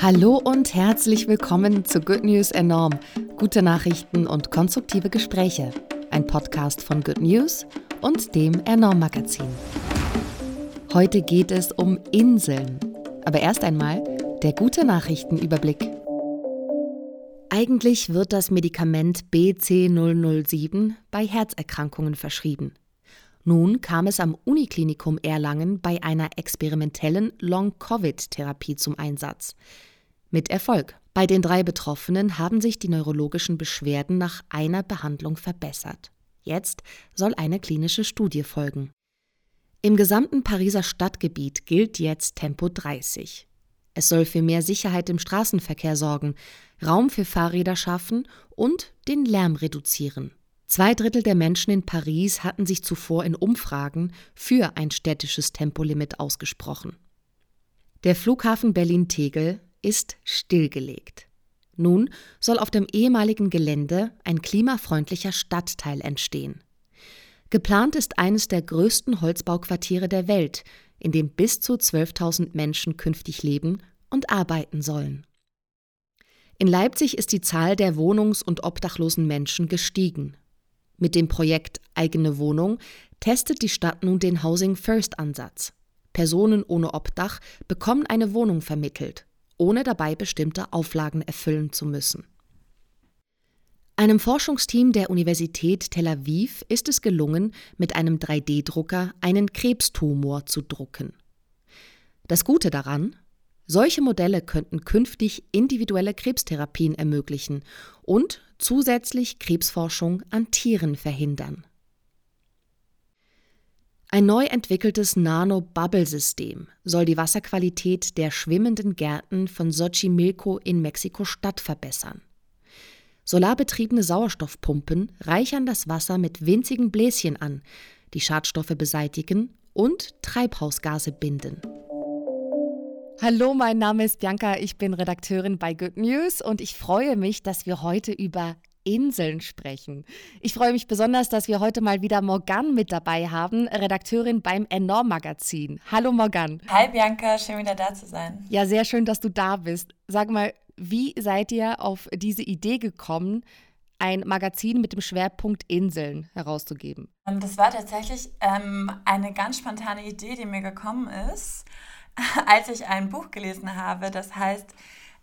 Hallo und herzlich willkommen zu Good News Enorm. Gute Nachrichten und konstruktive Gespräche. Ein Podcast von Good News und dem Enorm Magazin. Heute geht es um Inseln. Aber erst einmal der gute Nachrichtenüberblick. Eigentlich wird das Medikament BC007 bei Herzerkrankungen verschrieben. Nun kam es am Uniklinikum Erlangen bei einer experimentellen Long-Covid-Therapie zum Einsatz. Mit Erfolg. Bei den drei Betroffenen haben sich die neurologischen Beschwerden nach einer Behandlung verbessert. Jetzt soll eine klinische Studie folgen. Im gesamten Pariser Stadtgebiet gilt jetzt Tempo 30. Es soll für mehr Sicherheit im Straßenverkehr sorgen, Raum für Fahrräder schaffen und den Lärm reduzieren. Zwei Drittel der Menschen in Paris hatten sich zuvor in Umfragen für ein städtisches Tempolimit ausgesprochen. Der Flughafen Berlin-Tegel ist stillgelegt. Nun soll auf dem ehemaligen Gelände ein klimafreundlicher Stadtteil entstehen. Geplant ist eines der größten Holzbauquartiere der Welt, in dem bis zu 12.000 Menschen künftig leben und arbeiten sollen. In Leipzig ist die Zahl der wohnungs- und obdachlosen Menschen gestiegen. Mit dem Projekt Eigene Wohnung testet die Stadt nun den Housing First Ansatz. Personen ohne Obdach bekommen eine Wohnung vermittelt, ohne dabei bestimmte Auflagen erfüllen zu müssen. Einem Forschungsteam der Universität Tel Aviv ist es gelungen, mit einem 3D-Drucker einen Krebstumor zu drucken. Das Gute daran, solche Modelle könnten künftig individuelle Krebstherapien ermöglichen und zusätzlich Krebsforschung an Tieren verhindern. Ein neu entwickeltes Nano-Bubble-System soll die Wasserqualität der schwimmenden Gärten von Xochimilco in Mexiko-Stadt verbessern. Solarbetriebene Sauerstoffpumpen reichern das Wasser mit winzigen Bläschen an, die Schadstoffe beseitigen und Treibhausgase binden. Hallo, mein Name ist Bianca, ich bin Redakteurin bei Good News und ich freue mich, dass wir heute über Inseln sprechen. Ich freue mich besonders, dass wir heute mal wieder Morgan mit dabei haben, Redakteurin beim Enorm Magazin. Hallo Morgan. Hi Bianca, schön wieder da zu sein. Ja, sehr schön, dass du da bist. Sag mal, wie seid ihr auf diese Idee gekommen, ein Magazin mit dem Schwerpunkt Inseln herauszugeben? Das war tatsächlich ähm, eine ganz spontane Idee, die mir gekommen ist. als ich ein Buch gelesen habe, das heißt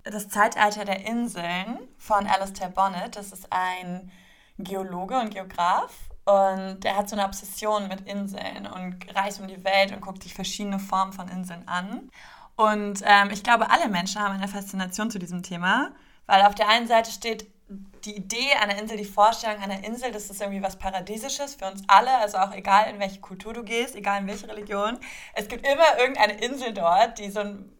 Das Zeitalter der Inseln von Alistair Bonnet. Das ist ein Geologe und Geograf und der hat so eine Obsession mit Inseln und reist um die Welt und guckt sich verschiedene Formen von Inseln an. Und ähm, ich glaube, alle Menschen haben eine Faszination zu diesem Thema, weil auf der einen Seite steht die Idee einer Insel, die Vorstellung einer Insel, das ist irgendwie was Paradiesisches für uns alle, also auch egal in welche Kultur du gehst, egal in welche Religion. Es gibt immer irgendeine Insel dort, die so ein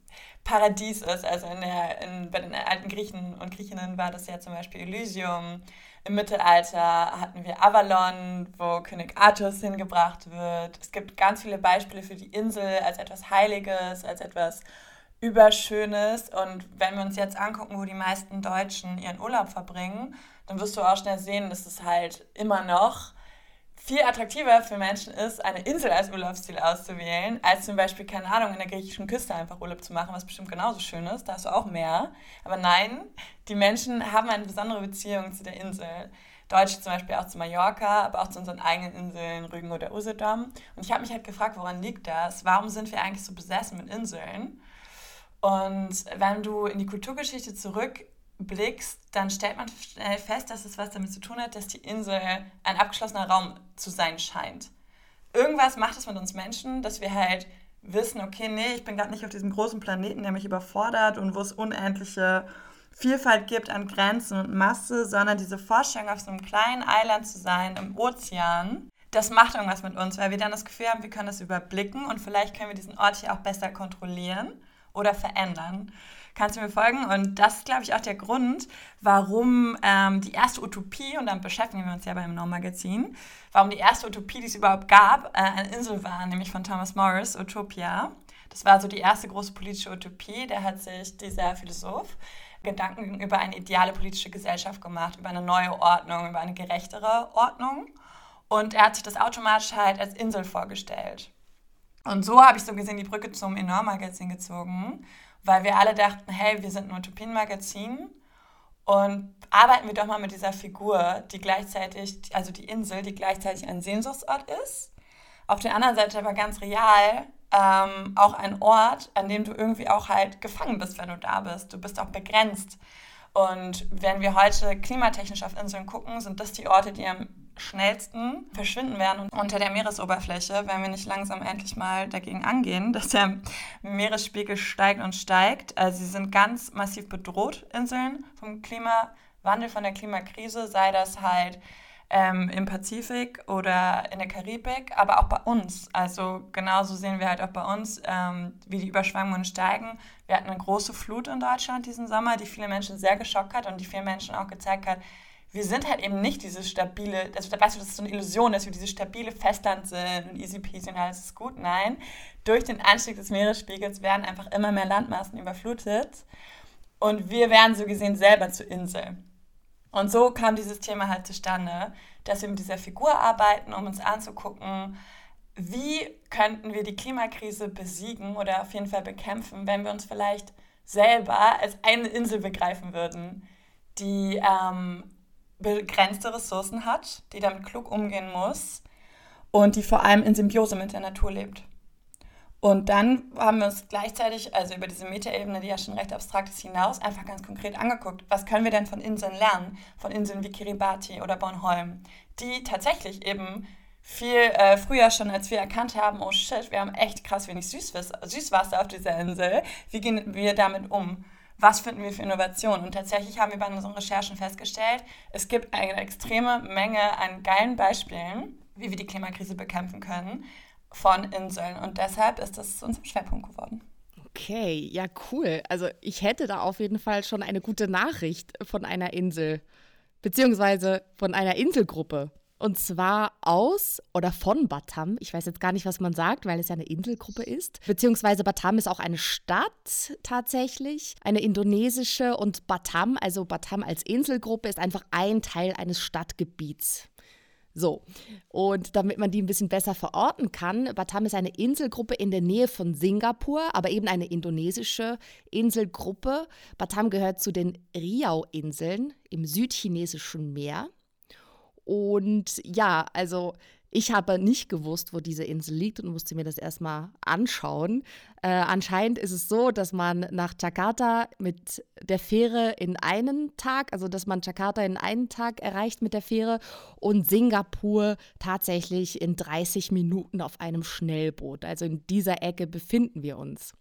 Paradies ist. Also in der, in, bei den alten Griechen und Griechinnen war das ja zum Beispiel Elysium. Im Mittelalter hatten wir Avalon, wo König Artus hingebracht wird. Es gibt ganz viele Beispiele für die Insel als etwas Heiliges, als etwas Überschönes. Und wenn wir uns jetzt angucken, wo die meisten Deutschen ihren Urlaub verbringen, dann wirst du auch schnell sehen, dass es halt immer noch viel attraktiver für Menschen ist, eine Insel als Urlaubsziel auszuwählen, als zum Beispiel, keine Ahnung, in der griechischen Küste einfach Urlaub zu machen, was bestimmt genauso schön ist. Da hast du auch mehr. Aber nein, die Menschen haben eine besondere Beziehung zu der Insel. Deutsche zum Beispiel auch zu Mallorca, aber auch zu unseren eigenen Inseln, Rügen oder Usedom. Und ich habe mich halt gefragt, woran liegt das? Warum sind wir eigentlich so besessen mit Inseln? Und wenn du in die Kulturgeschichte zurückblickst, dann stellt man schnell fest, dass es was damit zu tun hat, dass die Insel ein abgeschlossener Raum zu sein scheint. Irgendwas macht es mit uns Menschen, dass wir halt wissen, okay, nee, ich bin gerade nicht auf diesem großen Planeten, der mich überfordert und wo es unendliche Vielfalt gibt an Grenzen und Masse, sondern diese Vorstellung, auf so einem kleinen Eiland zu sein im Ozean, das macht irgendwas mit uns, weil wir dann das Gefühl haben, wir können das überblicken und vielleicht können wir diesen Ort hier auch besser kontrollieren oder verändern. Kannst du mir folgen? Und das ist, glaube ich, auch der Grund, warum ähm, die erste Utopie, und dann beschäftigen wir uns ja beim No-Magazin, warum die erste Utopie, die es überhaupt gab, äh, eine Insel war, nämlich von Thomas Morris, Utopia. Das war so die erste große politische Utopie. Da hat sich dieser Philosoph Gedanken über eine ideale politische Gesellschaft gemacht, über eine neue Ordnung, über eine gerechtere Ordnung. Und er hat sich das automatisch halt als Insel vorgestellt. Und so habe ich so gesehen die Brücke zum Enorm-Magazin gezogen, weil wir alle dachten, hey, wir sind ein Utopien-Magazin und arbeiten wir doch mal mit dieser Figur, die gleichzeitig, also die Insel, die gleichzeitig ein Sehnsuchtsort ist. Auf der anderen Seite aber ganz real ähm, auch ein Ort, an dem du irgendwie auch halt gefangen bist, wenn du da bist. Du bist auch begrenzt. Und wenn wir heute klimatechnisch auf Inseln gucken, sind das die Orte, die am schnellsten verschwinden werden unter der Meeresoberfläche, wenn wir nicht langsam endlich mal dagegen angehen, dass der Meeresspiegel steigt und steigt. Also sie sind ganz massiv bedroht, Inseln vom Klimawandel, von der Klimakrise, sei das halt ähm, im Pazifik oder in der Karibik, aber auch bei uns. Also genauso sehen wir halt auch bei uns, ähm, wie die Überschwemmungen steigen. Wir hatten eine große Flut in Deutschland diesen Sommer, die viele Menschen sehr geschockt hat und die vielen Menschen auch gezeigt hat, wir sind halt eben nicht dieses stabile, also weißt du, das ist so eine Illusion, dass wir dieses stabile Festland sind und easy peasy und alles ist gut. Nein, durch den Anstieg des Meeresspiegels werden einfach immer mehr Landmassen überflutet und wir werden so gesehen selber zur Insel. Und so kam dieses Thema halt zustande, dass wir mit dieser Figur arbeiten, um uns anzugucken, wie könnten wir die Klimakrise besiegen oder auf jeden Fall bekämpfen, wenn wir uns vielleicht selber als eine Insel begreifen würden, die ähm, begrenzte Ressourcen hat, die damit klug umgehen muss und die vor allem in Symbiose mit der Natur lebt. Und dann haben wir uns gleichzeitig, also über diese Metaebene, die ja schon recht abstrakt ist, hinaus, einfach ganz konkret angeguckt, was können wir denn von Inseln lernen, von Inseln wie Kiribati oder Bornholm, die tatsächlich eben viel äh, früher schon, als wir erkannt haben, oh shit, wir haben echt krass wenig Süßwasser, Süßwasser auf dieser Insel, wie gehen wir damit um? Was finden wir für Innovationen? Und tatsächlich haben wir bei unseren Recherchen festgestellt, es gibt eine extreme Menge an geilen Beispielen, wie wir die Klimakrise bekämpfen können, von Inseln. Und deshalb ist das zu unserem Schwerpunkt geworden. Okay, ja, cool. Also ich hätte da auf jeden Fall schon eine gute Nachricht von einer Insel, beziehungsweise von einer Inselgruppe. Und zwar aus oder von Batam. Ich weiß jetzt gar nicht, was man sagt, weil es ja eine Inselgruppe ist. Beziehungsweise Batam ist auch eine Stadt tatsächlich, eine indonesische. Und Batam, also Batam als Inselgruppe, ist einfach ein Teil eines Stadtgebiets. So, und damit man die ein bisschen besser verorten kann, Batam ist eine Inselgruppe in der Nähe von Singapur, aber eben eine indonesische Inselgruppe. Batam gehört zu den Riau-Inseln im südchinesischen Meer. Und ja, also ich habe nicht gewusst, wo diese Insel liegt und musste mir das erstmal anschauen. Äh, anscheinend ist es so, dass man nach Jakarta mit der Fähre in einen Tag, also dass man Jakarta in einen Tag erreicht mit der Fähre und Singapur tatsächlich in 30 Minuten auf einem Schnellboot. Also in dieser Ecke befinden wir uns.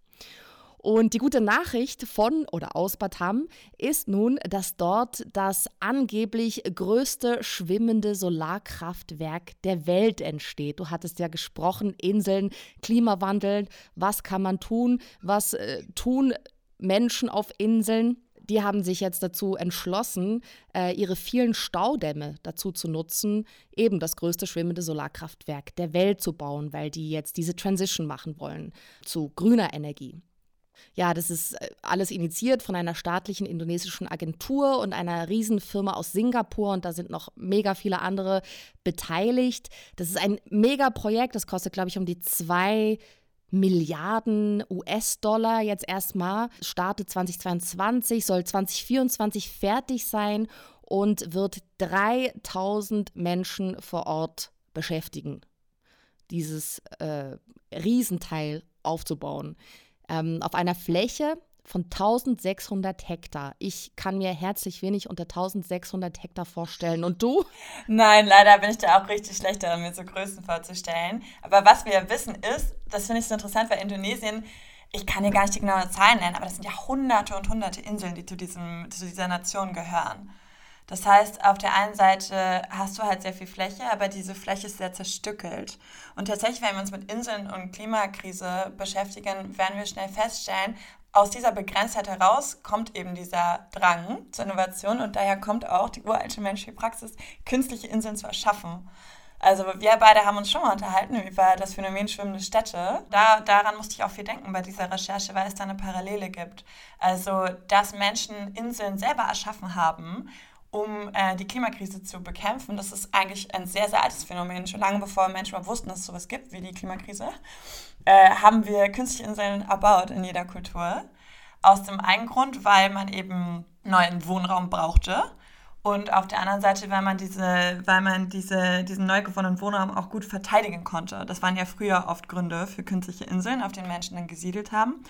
Und die gute Nachricht von oder aus Batam ist nun, dass dort das angeblich größte schwimmende Solarkraftwerk der Welt entsteht. Du hattest ja gesprochen, Inseln, Klimawandel, was kann man tun, was äh, tun Menschen auf Inseln? die haben sich jetzt dazu entschlossen, äh, ihre vielen Staudämme dazu zu nutzen, eben das größte schwimmende Solarkraftwerk der Welt zu bauen, weil die jetzt diese Transition machen wollen zu grüner Energie. Ja, das ist äh, alles initiiert von einer staatlichen indonesischen Agentur und einer Riesenfirma aus Singapur und da sind noch mega viele andere beteiligt. Das ist ein mega Projekt, das kostet, glaube ich, um die zwei Milliarden US-Dollar jetzt erstmal. Startet 2022, soll 2024 fertig sein und wird 3000 Menschen vor Ort beschäftigen, dieses äh, Riesenteil aufzubauen ähm, auf einer Fläche von 1600 Hektar. Ich kann mir herzlich wenig unter 1600 Hektar vorstellen. Und du? Nein, leider bin ich da auch richtig schlecht daran, mir so Größen vorzustellen. Aber was wir wissen ist, das finde ich so interessant, weil Indonesien, ich kann dir gar nicht die genauen Zahlen nennen, aber das sind ja hunderte und hunderte Inseln, die zu, diesem, zu dieser Nation gehören. Das heißt, auf der einen Seite hast du halt sehr viel Fläche, aber diese Fläche ist sehr zerstückelt. Und tatsächlich, wenn wir uns mit Inseln und Klimakrise beschäftigen, werden wir schnell feststellen, aus dieser Begrenztheit heraus kommt eben dieser Drang zur Innovation und daher kommt auch die uralte menschliche Praxis, künstliche Inseln zu erschaffen. Also wir beide haben uns schon mal unterhalten über das Phänomen schwimmende Städte. Da, daran musste ich auch viel denken bei dieser Recherche, weil es da eine Parallele gibt. Also, dass Menschen Inseln selber erschaffen haben um äh, die Klimakrise zu bekämpfen. Das ist eigentlich ein sehr, sehr altes Phänomen. Schon lange bevor Menschen mal wussten, dass es sowas gibt wie die Klimakrise, äh, haben wir künstliche Inseln erbaut in jeder Kultur. Aus dem einen Grund, weil man eben neuen Wohnraum brauchte. Und auf der anderen Seite, weil man, diese, weil man diese, diesen neu gewonnenen Wohnraum auch gut verteidigen konnte. Das waren ja früher oft Gründe für künstliche Inseln, auf denen Menschen dann gesiedelt haben.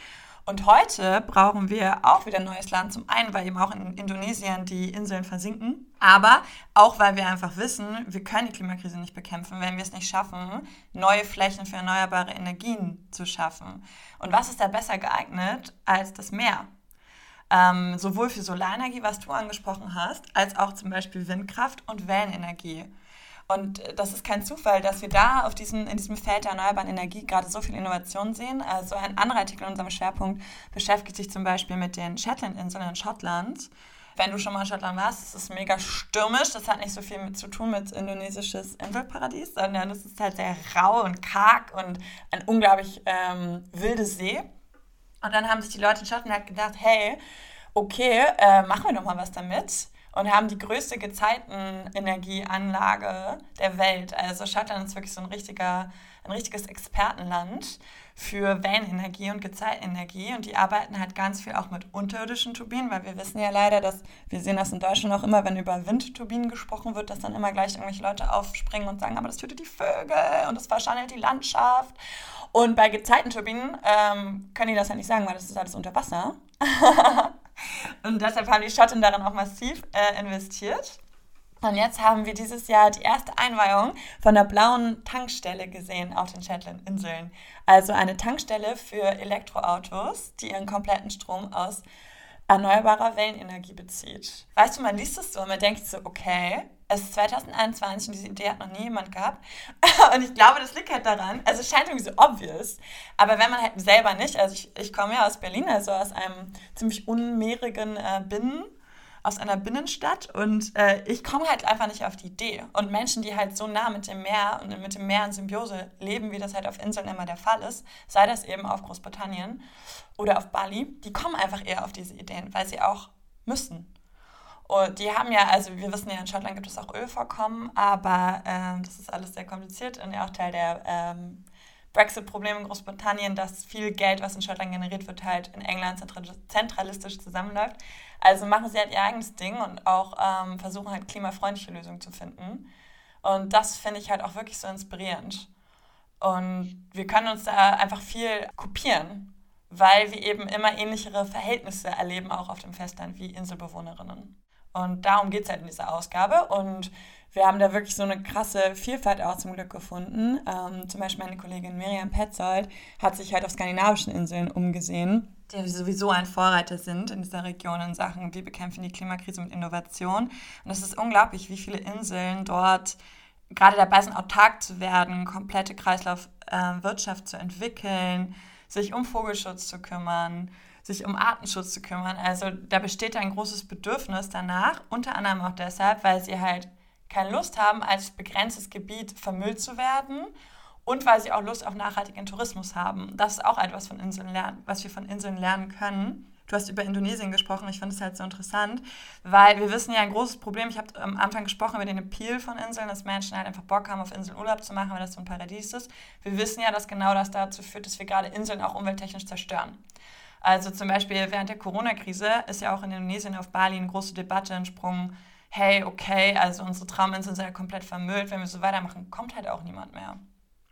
Und heute brauchen wir auch wieder neues Land. Zum einen, weil eben auch in Indonesien die Inseln versinken, aber auch, weil wir einfach wissen, wir können die Klimakrise nicht bekämpfen, wenn wir es nicht schaffen, neue Flächen für erneuerbare Energien zu schaffen. Und was ist da besser geeignet als das Meer? Ähm, sowohl für Solarenergie, was du angesprochen hast, als auch zum Beispiel Windkraft und Wellenenergie. Und das ist kein Zufall, dass wir da auf diesen, in diesem Feld der erneuerbaren Energie gerade so viel Innovation sehen. Also ein anderer Artikel in unserem Schwerpunkt beschäftigt sich zum Beispiel mit den Shetland-Inseln in Schottland. Wenn du schon mal in Schottland warst, ist es mega stürmisch. Das hat nicht so viel mit zu tun mit indonesisches Inselparadies, sondern es ist halt sehr rau und karg und ein unglaublich ähm, wildes See. Und dann haben sich die Leute in Schottland halt gedacht, hey, okay, äh, machen wir doch mal was damit und haben die größte Gezeitenenergieanlage der Welt. Also Schottland ist wirklich so ein, richtiger, ein richtiges Expertenland für Wellenenergie und Gezeitenenergie und die arbeiten halt ganz viel auch mit unterirdischen Turbinen, weil wir wissen ja leider, dass wir sehen das in Deutschland auch immer, wenn über Windturbinen gesprochen wird, dass dann immer gleich irgendwelche Leute aufspringen und sagen, aber das tötet die Vögel und das verschandelt die Landschaft. Und bei Gezeitenturbinen ähm, können die das ja nicht sagen, weil das ist alles unter Wasser. Und deshalb haben die Schotten darin auch massiv äh, investiert. Und jetzt haben wir dieses Jahr die erste Einweihung von der blauen Tankstelle gesehen auf den Shetland-Inseln. Also eine Tankstelle für Elektroautos, die ihren kompletten Strom aus erneuerbarer Wellenenergie bezieht. Weißt du, man liest es so und man denkt so, okay, es ist 2021 und diese Idee hat noch nie jemand gehabt. und ich glaube, das liegt halt daran, also es scheint irgendwie so obvious, aber wenn man halt selber nicht, also ich, ich komme ja aus Berlin, also aus einem ziemlich unmehrigen äh, Binnen, aus einer Binnenstadt und äh, ich komme halt einfach nicht auf die Idee. Und Menschen, die halt so nah mit dem Meer und mit dem Meer in Symbiose leben, wie das halt auf Inseln immer der Fall ist, sei das eben auf Großbritannien oder auf Bali, die kommen einfach eher auf diese Ideen, weil sie auch müssen. Und die haben ja, also wir wissen ja, in Schottland gibt es auch Ölvorkommen, aber ähm, das ist alles sehr kompliziert und ja auch Teil der ähm, Brexit-Probleme in Großbritannien, dass viel Geld, was in Schottland generiert wird, halt in England zentralistisch zusammenläuft. Also machen sie halt ihr eigenes Ding und auch ähm, versuchen halt klimafreundliche Lösungen zu finden. Und das finde ich halt auch wirklich so inspirierend. Und wir können uns da einfach viel kopieren, weil wir eben immer ähnlichere Verhältnisse erleben, auch auf dem Festland wie Inselbewohnerinnen. Und darum geht es halt in dieser Ausgabe. Und wir haben da wirklich so eine krasse Vielfalt auch zum Glück gefunden. Ähm, zum Beispiel meine Kollegin Miriam Petzold hat sich halt auf skandinavischen Inseln umgesehen, die sowieso ein Vorreiter sind in dieser Region in Sachen, wie bekämpfen die Klimakrise mit Innovation. Und es ist unglaublich, wie viele Inseln dort gerade dabei sind, autark zu werden, komplette Kreislaufwirtschaft äh, zu entwickeln, sich um Vogelschutz zu kümmern sich um Artenschutz zu kümmern. Also da besteht ein großes Bedürfnis danach, unter anderem auch deshalb, weil sie halt keine Lust haben, als begrenztes Gebiet vermüllt zu werden und weil sie auch Lust auf nachhaltigen Tourismus haben. Das ist auch etwas, von Inseln lernen, was wir von Inseln lernen können. Du hast über Indonesien gesprochen, ich finde es halt so interessant, weil wir wissen ja ein großes Problem, ich habe am Anfang gesprochen über den Appeal von Inseln, dass Menschen halt einfach Bock haben, auf Inseln Urlaub zu machen, weil das so ein Paradies ist. Wir wissen ja, dass genau das dazu führt, dass wir gerade Inseln auch umwelttechnisch zerstören. Also zum Beispiel während der Corona-Krise ist ja auch in Indonesien auf Bali eine große Debatte entsprungen. Hey, okay, also unsere Trauminseln sind ja komplett vermüllt. Wenn wir so weitermachen, kommt halt auch niemand mehr.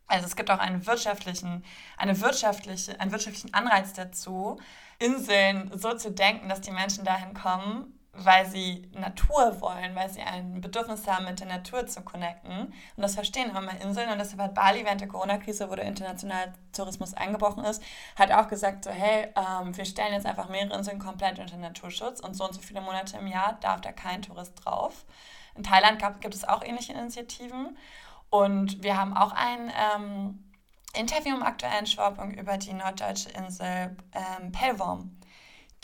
Also es gibt auch einen wirtschaftlichen, eine wirtschaftliche, einen wirtschaftlichen Anreiz dazu, Inseln so zu denken, dass die Menschen dahin kommen, weil sie Natur wollen, weil sie ein Bedürfnis haben, mit der Natur zu connecten. Und das verstehen immer mal Inseln. Und deshalb hat Bali während der Corona-Krise, wo der internationale Tourismus eingebrochen ist, hat auch gesagt, so hey, ähm, wir stellen jetzt einfach mehrere Inseln komplett unter Naturschutz und so und so viele Monate im Jahr darf da kein Tourist drauf. In Thailand gab, gibt es auch ähnliche Initiativen. Und wir haben auch ein ähm, Interview im aktuellen Schwerpunkt über die norddeutsche Insel ähm, Pellworm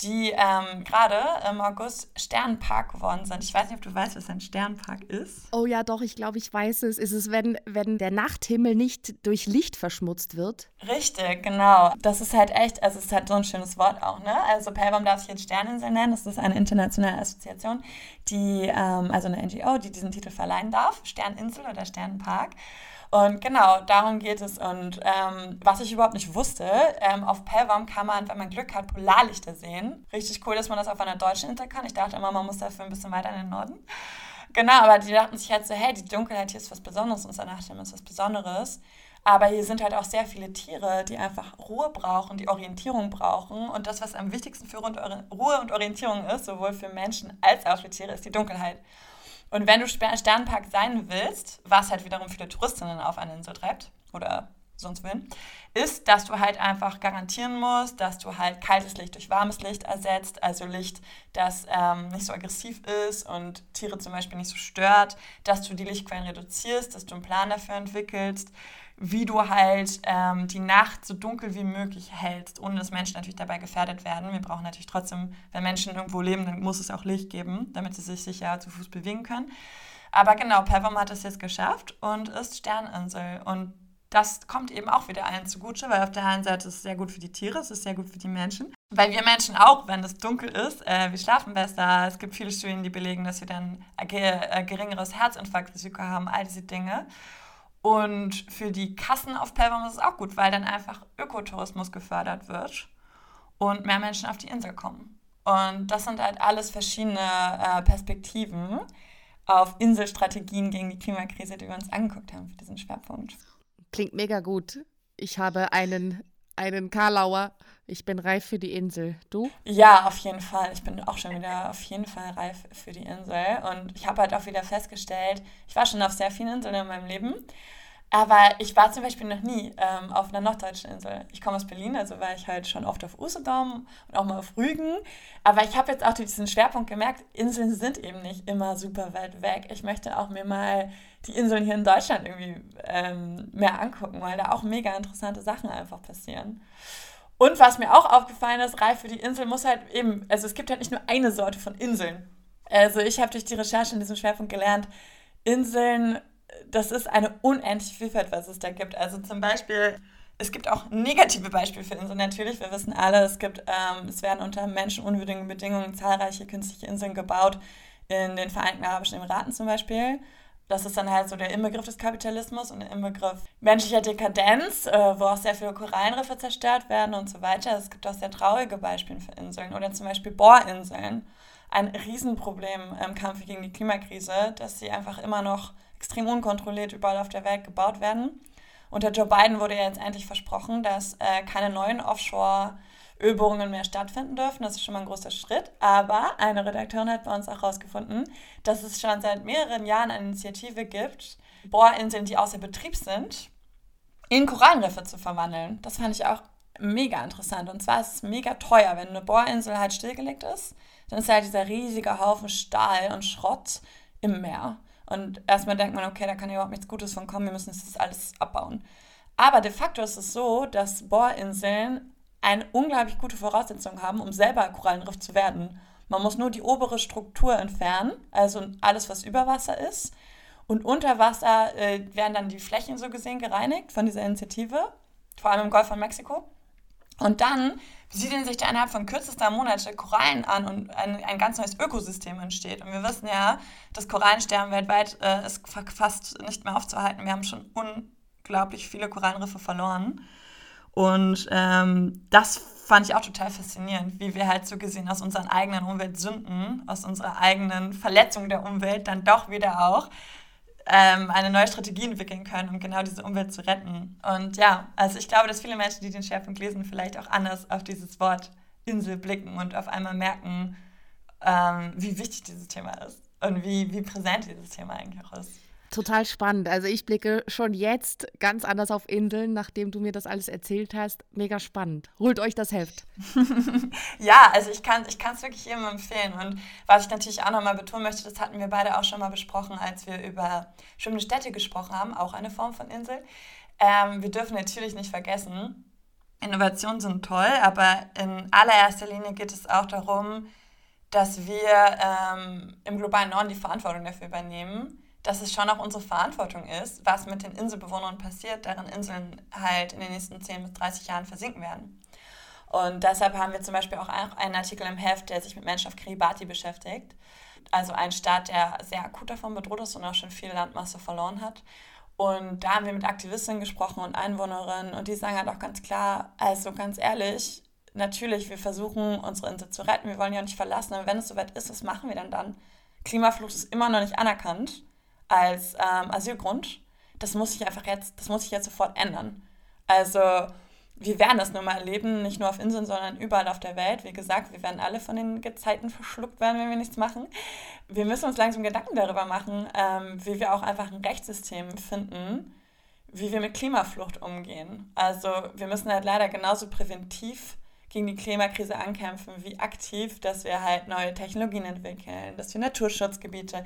die ähm, gerade im August Sternpark geworden sind. Ich weiß nicht, ob du weißt, was ein Sternpark ist. Oh ja, doch, ich glaube, ich weiß es. Ist es, wenn, wenn der Nachthimmel nicht durch Licht verschmutzt wird? Richtig, genau. Das ist halt echt, also es ist halt so ein schönes Wort auch, ne? Also Pelbaum darf sich jetzt Sterninsel nennen. Das ist eine internationale Assoziation, die, ähm, also eine NGO, die diesen Titel verleihen darf. Sterninsel oder Sternpark. Und genau, darum geht es. Und ähm, was ich überhaupt nicht wusste, ähm, auf Pelvorm kann man, wenn man Glück hat, Polarlichter sehen. Richtig cool, dass man das auf einer deutschen Insel kann. Ich dachte immer, man muss dafür ein bisschen weiter in den Norden. Genau, aber die dachten sich halt so, hey, die Dunkelheit hier ist was Besonderes, unser Nachthimmel ist was Besonderes. Aber hier sind halt auch sehr viele Tiere, die einfach Ruhe brauchen, die Orientierung brauchen. Und das, was am wichtigsten für Ruhe und Orientierung ist, sowohl für Menschen als auch für Tiere, ist die Dunkelheit. Und wenn du Sternpark sein willst, was halt wiederum viele Touristinnen auf eine Insel treibt oder sonst will, ist, dass du halt einfach garantieren musst, dass du halt kaltes Licht durch warmes Licht ersetzt, also Licht, das ähm, nicht so aggressiv ist und Tiere zum Beispiel nicht so stört, dass du die Lichtquellen reduzierst, dass du einen Plan dafür entwickelst, wie du halt ähm, die Nacht so dunkel wie möglich hältst, ohne dass Menschen natürlich dabei gefährdet werden. Wir brauchen natürlich trotzdem, wenn Menschen irgendwo leben, dann muss es auch Licht geben, damit sie sich sicher zu Fuß bewegen können. Aber genau, Pelvorm hat es jetzt geschafft und ist Sterninsel. Und das kommt eben auch wieder allen zugute, weil auf der einen Seite ist es sehr gut für die Tiere, es ist sehr gut für die Menschen. Weil wir Menschen auch, wenn es dunkel ist, äh, wir schlafen besser. Es gibt viele Studien, die belegen, dass wir dann ein geringeres Herzinfarktrisiko haben, all diese Dinge. Und für die Kassen auf Pelvorm ist es auch gut, weil dann einfach Ökotourismus gefördert wird und mehr Menschen auf die Insel kommen. Und das sind halt alles verschiedene äh, Perspektiven auf Inselstrategien gegen die Klimakrise, die wir uns angeguckt haben für diesen Schwerpunkt. Klingt mega gut. Ich habe einen, einen Karlauer. Ich bin reif für die Insel. Du? Ja, auf jeden Fall. Ich bin auch schon wieder auf jeden Fall reif für die Insel. Und ich habe halt auch wieder festgestellt, ich war schon auf sehr vielen Inseln in meinem Leben. Aber ich war zum Beispiel noch nie ähm, auf einer norddeutschen Insel. Ich komme aus Berlin, also war ich halt schon oft auf Usedom und auch mal auf Rügen. Aber ich habe jetzt auch diesen Schwerpunkt gemerkt, Inseln sind eben nicht immer super weit weg. Ich möchte auch mir mal die Inseln hier in Deutschland irgendwie ähm, mehr angucken, weil da auch mega interessante Sachen einfach passieren. Und was mir auch aufgefallen ist, reif für die Insel muss halt eben, also es gibt halt nicht nur eine Sorte von Inseln. Also ich habe durch die Recherche in diesem Schwerpunkt gelernt, Inseln das ist eine unendliche Vielfalt, was es da gibt. Also zum Beispiel, es gibt auch negative Beispiele für Inseln. Natürlich, wir wissen alle, es gibt, ähm, es werden unter menschenunwürdigen Bedingungen zahlreiche künstliche Inseln gebaut, in den Vereinigten Arabischen Emiraten zum Beispiel. Das ist dann halt so der Inbegriff des Kapitalismus und der Inbegriff menschlicher Dekadenz, äh, wo auch sehr viele Korallenriffe zerstört werden und so weiter. Es gibt auch sehr traurige Beispiele für Inseln oder zum Beispiel Bohrinseln. Ein Riesenproblem im Kampf gegen die Klimakrise, dass sie einfach immer noch extrem unkontrolliert überall auf der Welt gebaut werden. Unter Joe Biden wurde ja jetzt endlich versprochen, dass äh, keine neuen Offshore-Ölbohrungen mehr stattfinden dürfen. Das ist schon mal ein großer Schritt. Aber eine Redakteurin hat bei uns auch herausgefunden, dass es schon seit mehreren Jahren eine Initiative gibt, Bohrinseln, die außer Betrieb sind, in Korallenriffe zu verwandeln. Das fand ich auch mega interessant. Und zwar ist es mega teuer, wenn eine Bohrinsel halt stillgelegt ist. Dann ist halt dieser riesige Haufen Stahl und Schrott im Meer. Und erstmal denkt man, okay, da kann ja überhaupt nichts Gutes von kommen, wir müssen das alles abbauen. Aber de facto ist es so, dass Bohrinseln eine unglaublich gute Voraussetzung haben, um selber Korallenriff zu werden. Man muss nur die obere Struktur entfernen, also alles, was über Wasser ist. Und unter Wasser äh, werden dann die Flächen so gesehen gereinigt von dieser Initiative, vor allem im Golf von Mexiko. Und dann siedeln sich da innerhalb von kürzester Monate Korallen an und ein, ein ganz neues Ökosystem entsteht. Und wir wissen ja, das Korallensterben weltweit äh, ist fast nicht mehr aufzuhalten. Wir haben schon unglaublich viele Korallenriffe verloren. Und ähm, das fand ich auch total faszinierend, wie wir halt so gesehen aus unseren eigenen Umweltsünden, aus unserer eigenen Verletzung der Umwelt dann doch wieder auch ähm, eine neue Strategie entwickeln können, um genau diese Umwelt zu retten. Und ja, also ich glaube, dass viele Menschen, die den Schwerpunkt lesen, vielleicht auch anders auf dieses Wort Insel blicken und auf einmal merken, ähm, wie wichtig dieses Thema ist und wie, wie präsent dieses Thema eigentlich auch ist. Total spannend. Also ich blicke schon jetzt ganz anders auf Inseln, nachdem du mir das alles erzählt hast. Mega spannend. Holt euch das Heft. ja, also ich kann es ich wirklich jedem empfehlen. Und was ich natürlich auch nochmal betonen möchte, das hatten wir beide auch schon mal besprochen, als wir über schwimmende Städte gesprochen haben, auch eine Form von Insel. Ähm, wir dürfen natürlich nicht vergessen, Innovationen sind toll, aber in allererster Linie geht es auch darum, dass wir ähm, im globalen Norden die Verantwortung dafür übernehmen, dass es schon auch unsere Verantwortung ist, was mit den Inselbewohnern passiert, deren Inseln halt in den nächsten 10 bis 30 Jahren versinken werden. Und deshalb haben wir zum Beispiel auch einen Artikel im Heft, der sich mit Menschen auf Kiribati beschäftigt. Also ein Staat, der sehr akut davon bedroht ist und auch schon viel Landmasse verloren hat. Und da haben wir mit Aktivistinnen gesprochen und Einwohnerinnen und die sagen halt auch ganz klar, also ganz ehrlich, natürlich, wir versuchen unsere Insel zu retten, wir wollen ja nicht verlassen, aber wenn es soweit ist, was machen wir denn dann? Klimaflucht ist immer noch nicht anerkannt als ähm, Asylgrund. Das muss sich einfach jetzt, das muss sich jetzt sofort ändern. Also wir werden das nun mal erleben, nicht nur auf Inseln, sondern überall auf der Welt. Wie gesagt, wir werden alle von den Gezeiten verschluckt werden, wenn wir nichts machen. Wir müssen uns langsam Gedanken darüber machen, ähm, wie wir auch einfach ein Rechtssystem finden, wie wir mit Klimaflucht umgehen. Also wir müssen halt leider genauso präventiv gegen die Klimakrise ankämpfen, wie aktiv, dass wir halt neue Technologien entwickeln, dass wir Naturschutzgebiete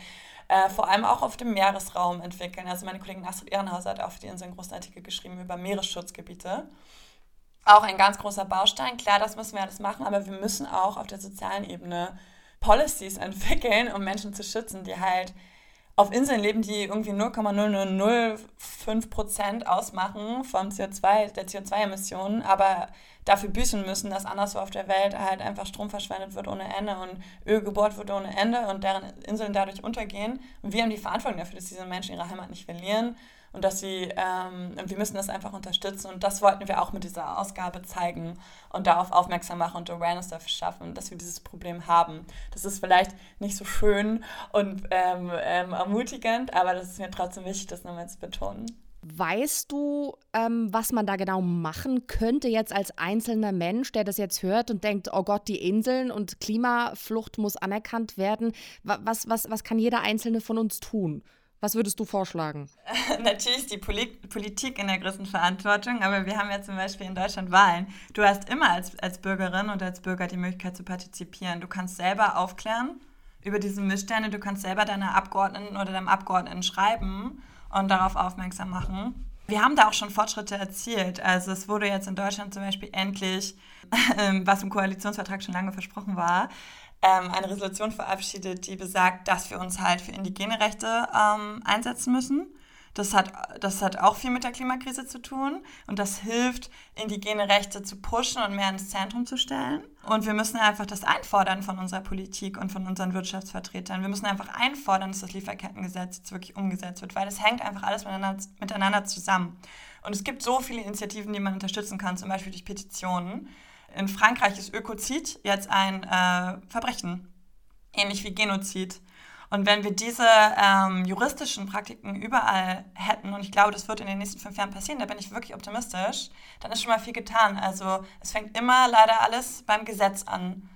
äh, vor allem auch auf dem Meeresraum entwickeln. Also meine Kollegin Astrid Ehrenhauser hat auf die Insel einen großen Artikel geschrieben über Meeresschutzgebiete auch ein ganz großer Baustein. Klar, das müssen wir alles machen, aber wir müssen auch auf der sozialen Ebene Policies entwickeln, um Menschen zu schützen, die halt auf Inseln leben, die irgendwie 0,0005 Prozent ausmachen vom CO2, der CO2-Emissionen, aber dafür büßen müssen, dass anderswo auf der Welt halt einfach Strom verschwendet wird ohne Ende und Öl gebohrt wird ohne Ende und deren Inseln dadurch untergehen. Und wir haben die Verantwortung dafür, dass diese Menschen ihre Heimat nicht verlieren und dass sie, ähm, wir müssen das einfach unterstützen und das wollten wir auch mit dieser Ausgabe zeigen und darauf aufmerksam machen und Awareness dafür schaffen, dass wir dieses Problem haben. Das ist vielleicht nicht so schön und ähm, ähm, ermutigend, aber das ist mir trotzdem wichtig, das nochmal zu betonen. Weißt du, ähm, was man da genau machen könnte jetzt als einzelner Mensch, der das jetzt hört und denkt, oh Gott, die Inseln und Klimaflucht muss anerkannt werden? Was, was, was kann jeder Einzelne von uns tun? Was würdest du vorschlagen? Natürlich ist die Poli Politik in der größten Verantwortung, aber wir haben ja zum Beispiel in Deutschland Wahlen. Du hast immer als, als Bürgerin und als Bürger die Möglichkeit zu partizipieren. Du kannst selber aufklären über diese Missstände, du kannst selber deiner Abgeordneten oder deinem Abgeordneten schreiben und darauf aufmerksam machen. Wir haben da auch schon Fortschritte erzielt. Also es wurde jetzt in Deutschland zum Beispiel endlich, was im Koalitionsvertrag schon lange versprochen war, ähm, eine Resolution verabschiedet, die besagt, dass wir uns halt für indigene Rechte ähm, einsetzen müssen. Das hat, das hat auch viel mit der Klimakrise zu tun und das hilft, indigene Rechte zu pushen und mehr ins Zentrum zu stellen. Und wir müssen einfach das einfordern von unserer Politik und von unseren Wirtschaftsvertretern. Wir müssen einfach einfordern, dass das Lieferkettengesetz jetzt wirklich umgesetzt wird, weil das hängt einfach alles miteinander, miteinander zusammen. Und es gibt so viele Initiativen, die man unterstützen kann, zum Beispiel durch Petitionen. In Frankreich ist Ökozid jetzt ein äh, Verbrechen, ähnlich wie Genozid. Und wenn wir diese ähm, juristischen Praktiken überall hätten, und ich glaube, das wird in den nächsten fünf Jahren passieren, da bin ich wirklich optimistisch, dann ist schon mal viel getan. Also es fängt immer leider alles beim Gesetz an.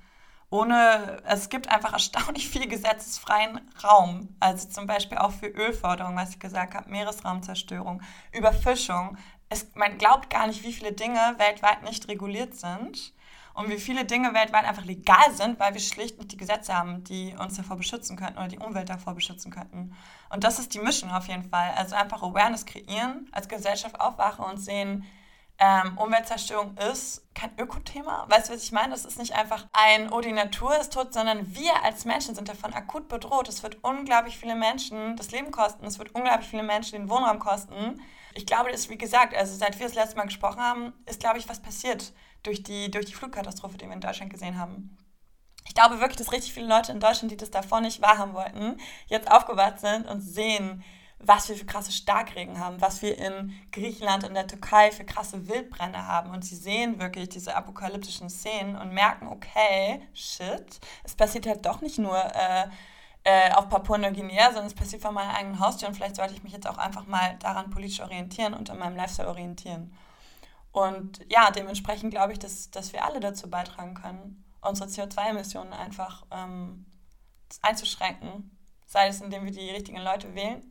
Ohne, es gibt einfach erstaunlich viel gesetzesfreien Raum. Also zum Beispiel auch für Ölförderung, was ich gesagt habe, Meeresraumzerstörung, Überfischung es, man glaubt gar nicht, wie viele Dinge weltweit nicht reguliert sind und wie viele Dinge weltweit einfach legal sind, weil wir schlicht nicht die Gesetze haben, die uns davor beschützen könnten oder die Umwelt davor beschützen könnten. Und das ist die Mischung auf jeden Fall. Also einfach Awareness kreieren, als Gesellschaft aufwachen und sehen, ähm, Umweltzerstörung ist kein Ökothema. Weißt du, was ich meine? Das ist nicht einfach ein, oh, die Natur ist tot, sondern wir als Menschen sind davon akut bedroht. Es wird unglaublich viele Menschen das Leben kosten. Es wird unglaublich viele Menschen den Wohnraum kosten ich glaube, das ist wie gesagt, also seit wir das letzte Mal gesprochen haben, ist, glaube ich, was passiert durch die, durch die Flugkatastrophe, die wir in Deutschland gesehen haben. Ich glaube wirklich, dass richtig viele Leute in Deutschland, die das davor nicht wahrhaben wollten, jetzt aufgewacht sind und sehen, was wir für krasse Starkregen haben, was wir in Griechenland und der Türkei für krasse Wildbrände haben. Und sie sehen wirklich diese apokalyptischen Szenen und merken, okay, shit, es passiert halt doch nicht nur äh, äh, auf Papua-Neuguinea, sondern es passiert vor meiner eigenen Haustür und vielleicht sollte ich mich jetzt auch einfach mal daran politisch orientieren und an meinem Lifestyle orientieren. Und ja, dementsprechend glaube ich, dass, dass wir alle dazu beitragen können, unsere CO2-Emissionen einfach ähm, einzuschränken. Sei es, indem wir die richtigen Leute wählen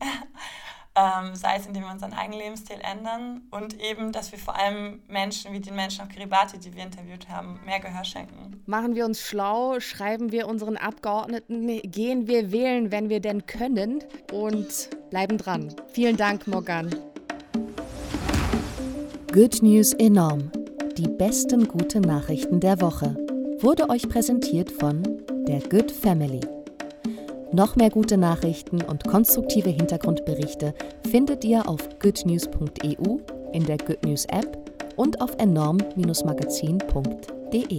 ähm, sei es indem wir unseren eigenen Lebensstil ändern und eben, dass wir vor allem Menschen wie den Menschen auf Kiribati, die wir interviewt haben, mehr Gehör schenken. Machen wir uns schlau, schreiben wir unseren Abgeordneten, gehen wir wählen, wenn wir denn können und bleiben dran. Vielen Dank, Morgan. Good News enorm. Die besten guten Nachrichten der Woche wurde euch präsentiert von der Good Family. Noch mehr gute Nachrichten und konstruktive Hintergrundberichte findet ihr auf goodnews.eu, in der Good News App und auf enorm-magazin.de.